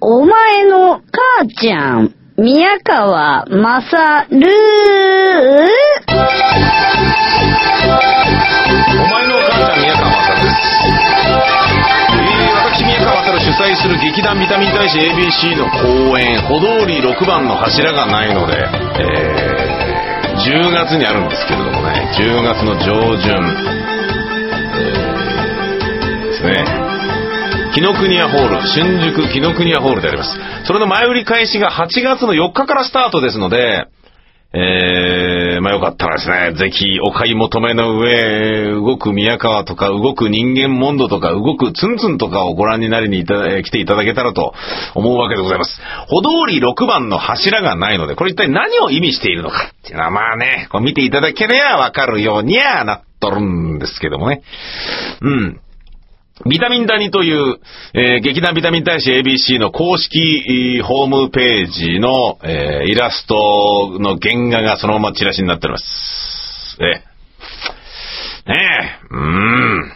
お前の母ちゃん、宮川まさるお前のお母ちゃん、宮川勝です。えー、私、宮川勝主催する劇団ビタミン大使 ABC の公演、歩通り6番の柱がないので、えー、10月にあるんですけれどもね、10月の上旬、えー、ですね。紀ノ国屋ホール、新宿紀ノ国屋ホールであります。それの前売り開始が8月の4日からスタートですので、えー、まあよかったらですね、ぜひお買い求めの上、動く宮川とか、動く人間モンドとか、動くツンツンとかをご覧になりにいただ、来ていただけたらと思うわけでございます。歩通り6番の柱がないので、これ一体何を意味しているのかっていうのはまあね、こう見ていただければわかるようにはなっとるんですけどもね。うん。ビタミンダニという、えー劇団ビタミン大使 ABC の公式ホームページの、えーイラストの原画がそのままチラシになっております。ええ。ねえ、うーん。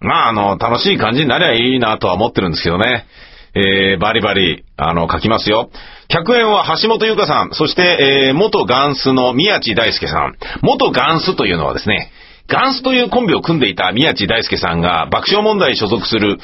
まあ、あの、楽しい感じになりゃいいなとは思ってるんですけどね。えーバリバリ、あの、書きますよ。客演は橋本優香さん、そして、えー元ガンスの宮地大輔さん。元ガンスというのはですね、ガンスというコンビを組んでいた宮地大輔さんが爆笑問題所属する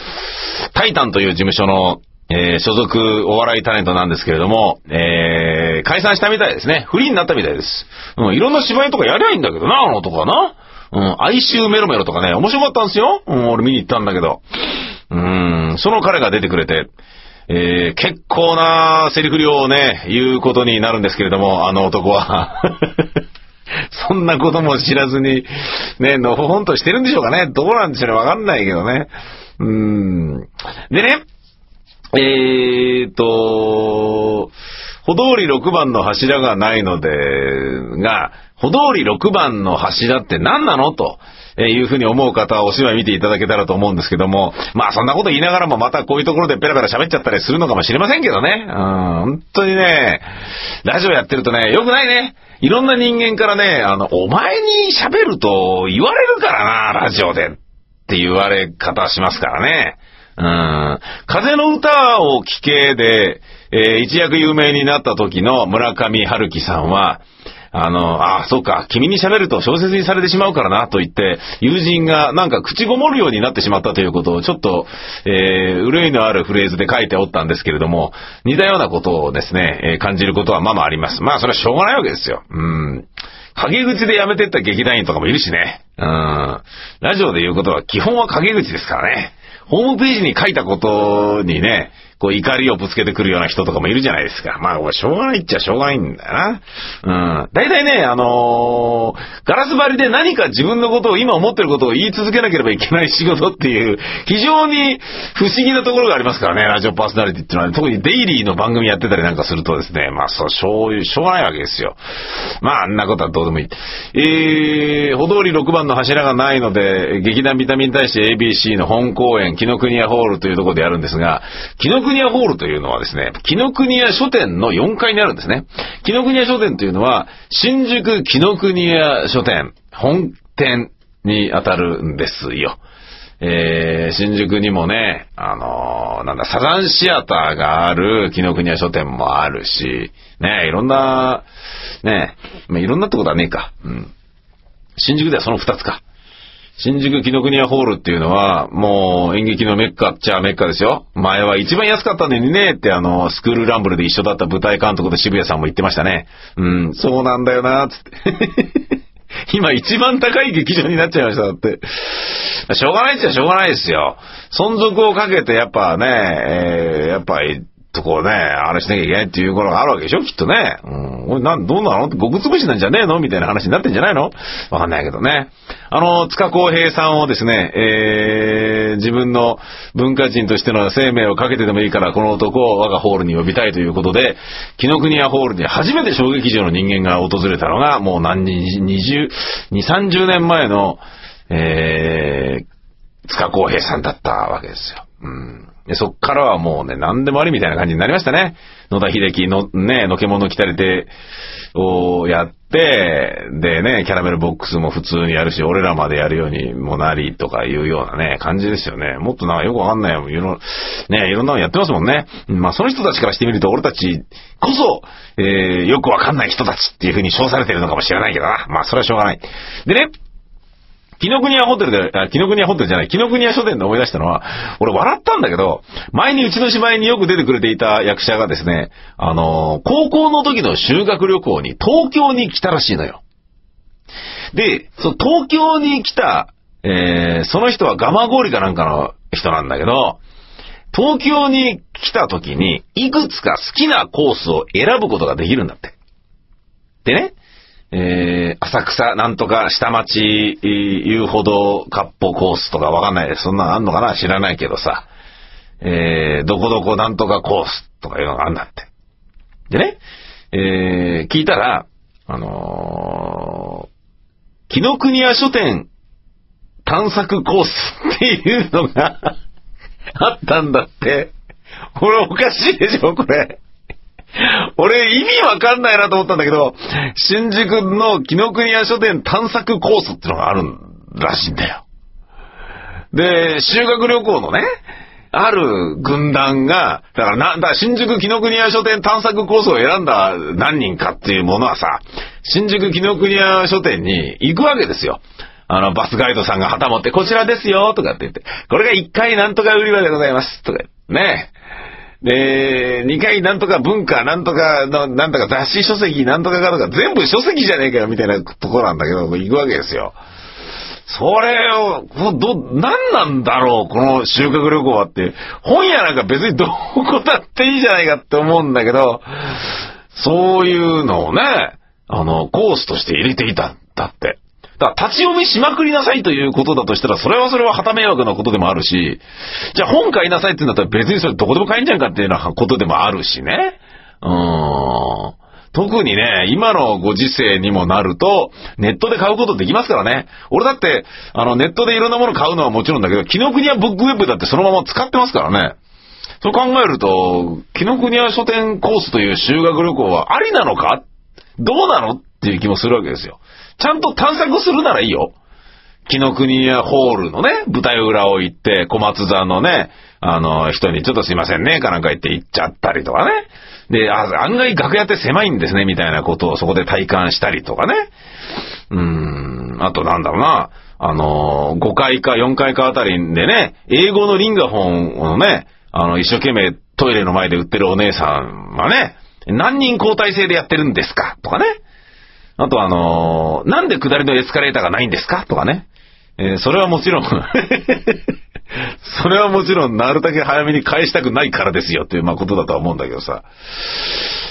タイタンという事務所の、えー所属お笑いタレントなんですけれども、えー解散したみたいですね。フリーになったみたいです。うん、いろんな芝居とかやりゃいいんだけどな、あの男はな。うん、哀愁メロメロとかね、面白かったんですよ。うん、俺見に行ったんだけど。うん、その彼が出てくれて、えー結構なセリフ量をね、言うことになるんですけれども、あの男は。そんなことも知らずに、ね、のほほんとしてるんでしょうかね。どうなんでしょうね。わかんないけどね。うーん。でね、えーと、歩通り6番の柱がないので、が、歩通り6番の柱って何なの？と。えいうふうに思う方はお芝居見ていただけたらと思うんですけども、まあそんなこと言いながらもまたこういうところでペラペラ喋っちゃったりするのかもしれませんけどね。うん、本当にね、ラジオやってるとね、よくないね。いろんな人間からね、あの、お前に喋ると言われるからな、ラジオで。って言われ方しますからね。うん。風の歌を聴けで、えー一躍有名になった時の村上春樹さんは、あの、ああ、そうか、君に喋ると小説にされてしまうからな、と言って、友人がなんか口ごもるようになってしまったということを、ちょっと、えー、憂いのあるフレーズで書いておったんですけれども、似たようなことをですね、えー感じることはまあまああります。まあ、それはしょうがないわけですよ。うん。陰口で辞めてった劇団員とかもいるしね。うん。ラジオで言うことは基本は陰口ですからね。ホームページに書いたことにね、こう怒りをぶつけてくるような人とかもいるじゃないですか。まあ、しょうがないっちゃしょうがないんだよな。うん。大体ね、あのーガラス張りで何か自分のことを、今思ってることを言い続けなければいけない仕事っていう、非常に不思議なところがありますからね、ラジオパーソナリティっていうのは、特にデイリーの番組やってたりなんかするとですね、まあ、そう、しょう、しょうがないわけですよ。まあ、あんなことはどうでもいい。えー、歩通り6番の柱がないので、劇団ビタミン大使 ABC の本公演、紀ノ国屋ホールというところでやるんですが、紀ノ国国屋ホールというのはですね、紀ノ国屋書店の4階にあるんですね。紀ノ国屋書店というのは、新宿紀ノ国屋書店、本店に当たるんですよ。えー、新宿にもね、あのーなんだ、サザンシアターがある紀ノ国屋書店もあるし、ね、いろんな、ね、まあ、いろんなってことはねえか。うん。新宿ではその2つか。新宿紀ノ国屋ホールっていうのは、もう演劇のメッカっちゃメッカですよ。前は一番安かったのにねってあの、スクールランブルで一緒だった舞台監督で渋谷さんも言ってましたね。うん、そうなんだよな、つって。今一番高い劇場になっちゃいました、だって。しょうがないっちゃしょうがないですよ。存続をかけてやっぱね、えーやっぱり、とこうね、あれしなきゃいけないっていうことがあるわけでしょきっとね。うん。おいなん、どうなの？って、ごくつぶしなんじゃねえの？みたいな話になってんじゃないの？わかんないけどね。あの、塚公平さんをですね、えー、自分の文化人としての生命をかけてでもいいから、この男を我がホールに呼びたいということで、紀ノ国屋ホールに初めて小劇場の人間が訪れたのが、もう何人、二十、二、三十年前の、えー、塚公平さんだったわけですよ。うん。でそっからはもうね、何でもありみたいな感じになりましたね。野田秀樹の、ね、のけもの着たれて、をやって、でね、キャラメルボックスも普通にやるし、俺らまでやるようにもなりとかいうようなね、感じですよね。もっとなんかよくわかんないよ。いろ、ね、いろんなのやってますもんね。まあその人たちからしてみると、俺たちこそ、えー、よくわかんない人たちっていう風に称されてるのかもしれないけどな。まあそれはしょうがない。でね、紀ノ国屋ホテルで、あ、紀ノ国屋ホテルじゃない、紀ノ国屋書店で思い出したのは、俺笑ったんだけど、前にうちの芝居によく出てくれていた役者がですね、あのー高校の時の修学旅行に東京に来たらしいのよ。で、その東京に来た、えー、その人は蒲郡かなんかの人なんだけど、東京に来た時に、いくつか好きなコースを選ぶことができるんだって。でね、えー、浅草なんとか下町遊歩道割歩コースとかわかんないです。そんなのあんのかな？知らないけどさ。えー、どこどこなんとかコースとかいうのがあんだって。でね、えー、聞いたら、あのー、紀ノ国屋書店探索コースっていうのがあったんだって。これおかしいでしょ、これ。俺意味わかんないなと思ったんだけど、新宿の紀ノ国屋書店探索コースってのがあるらしいんだよ。で、修学旅行のね、ある軍団が、だからな、だ新宿紀ノ国屋書店探索コースを選んだ何人かっていうものはさ、新宿紀ノ国屋書店に行くわけですよ。あの、バスガイドさんが旗持って、こちらですよとかって言って、これが1階なんとか売り場でございますとか、ねで、2階なんとか文化、なんとかの、なんとか雑誌書籍、なんとかかとか、全部書籍じゃねえかよ、みたいなところなんだけど、行くわけですよ。それを、こど、何なんだろう、この修学旅行はって。本屋なんか別にどこだっていいじゃないかって思うんだけど、そういうのをね、あの、コースとして入れていたんだって。だ立ち読みしまくりなさいということだとしたら、それはそれは旗迷惑なことでもあるし、じゃあ本買いなさいって言うんだったら別にそれどこでも買えんじゃんかっていうようなことでもあるしね。うーん。特にね、今のご時世にもなると、ネットで買うことできますからね。俺だって、あの、ネットでいろんなもの買うのはもちろんだけど、紀ノ国屋ブックウェブだってそのまま使ってますからね。そう考えると、紀ノ国屋書店コースという修学旅行はありなのか？どうなの？っていう気もするわけですよ。ちゃんと探索するならいいよ。紀ノ国屋ホールのね、舞台裏を行って、小松座のね、あの、人にちょっとすいませんね、かなんか言って行っちゃったりとかね。で、あ案外楽屋って狭いんですね、みたいなことをそこで体感したりとかね。うーん、あとなんだろうな、あの、5階か4階かあたりでね、英語のリンガフォンをね、あの、一生懸命トイレの前で売ってるお姉さんはね、何人交代制でやってるんですか？とかね。あとあのーなんで下りのエスカレーターがないんですか？とかね。えーそれはもちろん、それはもちろん、なるだけ早めに返したくないからですよっていう、まあ、ことだとは思うんだけどさ。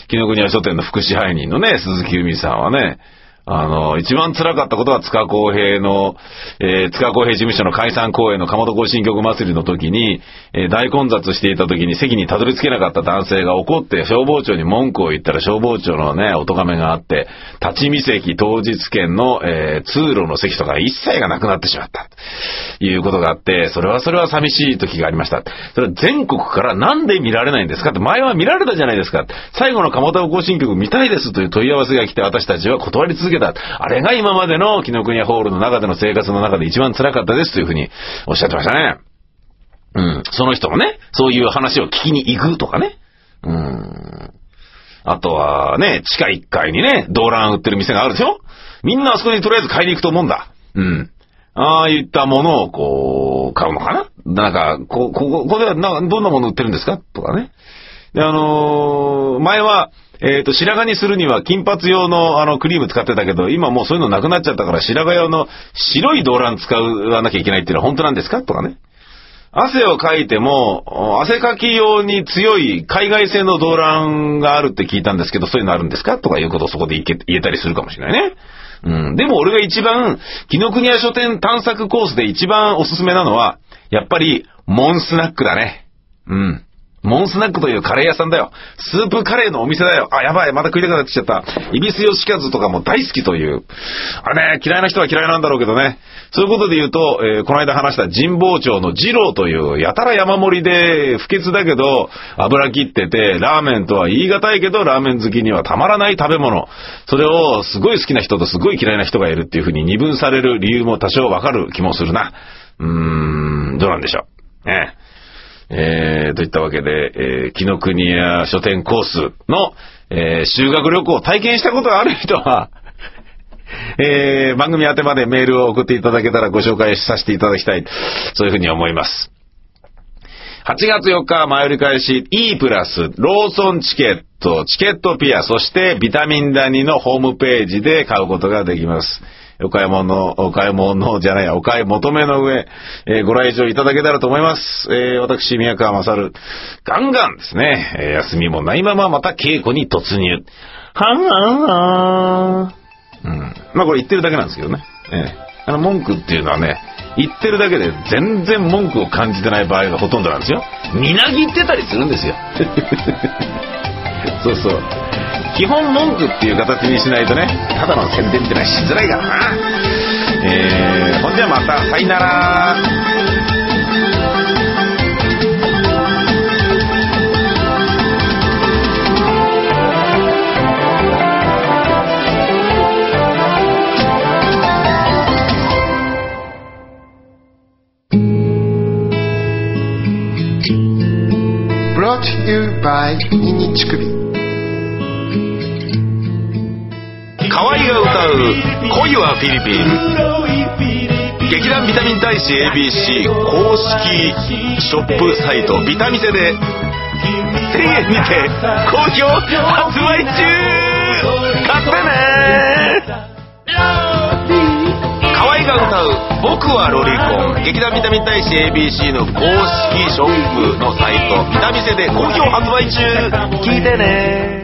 紀ノ国屋書店の副支配人のね、鈴木由美さんはね、あの、一番辛かったことは塚公平の、えー塚公平事務所の解散公演の鎌戸行進曲祭りの時に、えー大混雑していた時に席にたどり着けなかった男性が怒って消防庁に文句を言ったら消防庁のね、お咎めがあって、立ち見席当日券の、えー通路の席とか一切がなくなってしまった。ということがあって、それはそれは寂しい時がありました。それは全国からなんで見られないんですかって前は見られたじゃないですか。最後の鎌田行進曲見たいですという問い合わせが来て私たちは断り続けた。あれが今までの紀ノ国屋ホールの中での生活の中で一番辛かったですというふうにおっしゃってましたね。うん。その人もね、そういう話を聞きに行くとかね。うん。あとはね、地下1階にね、動乱売ってる店があるでしょ？みんなあそこにとりあえず買いに行くと思うんだ。うん。ああいったものをこう、買うのかな？なんか、こ、ここ、ここではな、どんなもの売ってるんですか？とかね。で、あのー前は、えっ、と、白髪にするには金髪用のあのクリーム使ってたけど、今もうそういうのなくなっちゃったから白髪用の白い動乱使わなきゃいけないっていうのは本当なんですか？とかね。汗をかいても、汗かき用に強い海外製の動乱があるって聞いたんですけど、そういうのあるんですか？とかいうことをそこで言言えたりするかもしれないね。うん。でも俺が一番、紀ノ国屋書店探索コースで一番おすすめなのは、やっぱり、モンスナックだね。うん。モンスナックというカレー屋さんだよ。スープカレーのお店だよ。あ、やばい、また食いたくなってきちゃった。イビスヨシカズとかも大好きという。あれね、嫌いな人は嫌いなんだろうけどね。そういうことで言うと、えーこの間話した神保町の二郎という、やたら山盛りで不潔だけど、油切ってて、ラーメンとは言い難いけど、ラーメン好きにはたまらない食べ物。それをすごい好きな人とすごい嫌いな人がいるっていうふうに二分される理由も多少わかる気もするな。うーん、どうなんでしょう。ねええー、といったわけで、えー、紀ノ国屋書店コースの、えー修学旅行を体験したことがある人は、えー、番組宛てまでメールを送っていただけたらご紹介させていただきたい。そういうふうに思います。8月4日前売り開始 E プラスローソンチケット、チケットピア、そしてビタミンダニのホームページで買うことができます。お買い物、お買い物じゃない、お買い求めの上、えーご来場いただけたらと思います。えー私、宮川勝、ガンガンですね、えー休みもないまままた稽古に突入。はんはんはん。うん。まあこれ言ってるだけなんですけどね。ええあの文句っていうのはね、言ってるだけで全然文句を感じてない場合がほとんどなんですよ。みなぎってたりするんですよ。そうそう。基本文句っていう形にしないとね、ただの宣伝ってのはしづらいからな。えー、ほんじゃまた、さいなら。brought to you by ニニチクビ恋はフィリピン」劇団ビタミン大使 ABC 公式ショップサイトビタミセで1000円にて好評発売中。買ってね。河合が歌う「僕はロリコン」劇団ビタミン大使 ABC の公式ショップのサイトビタミセで好評発売中。聞いてね。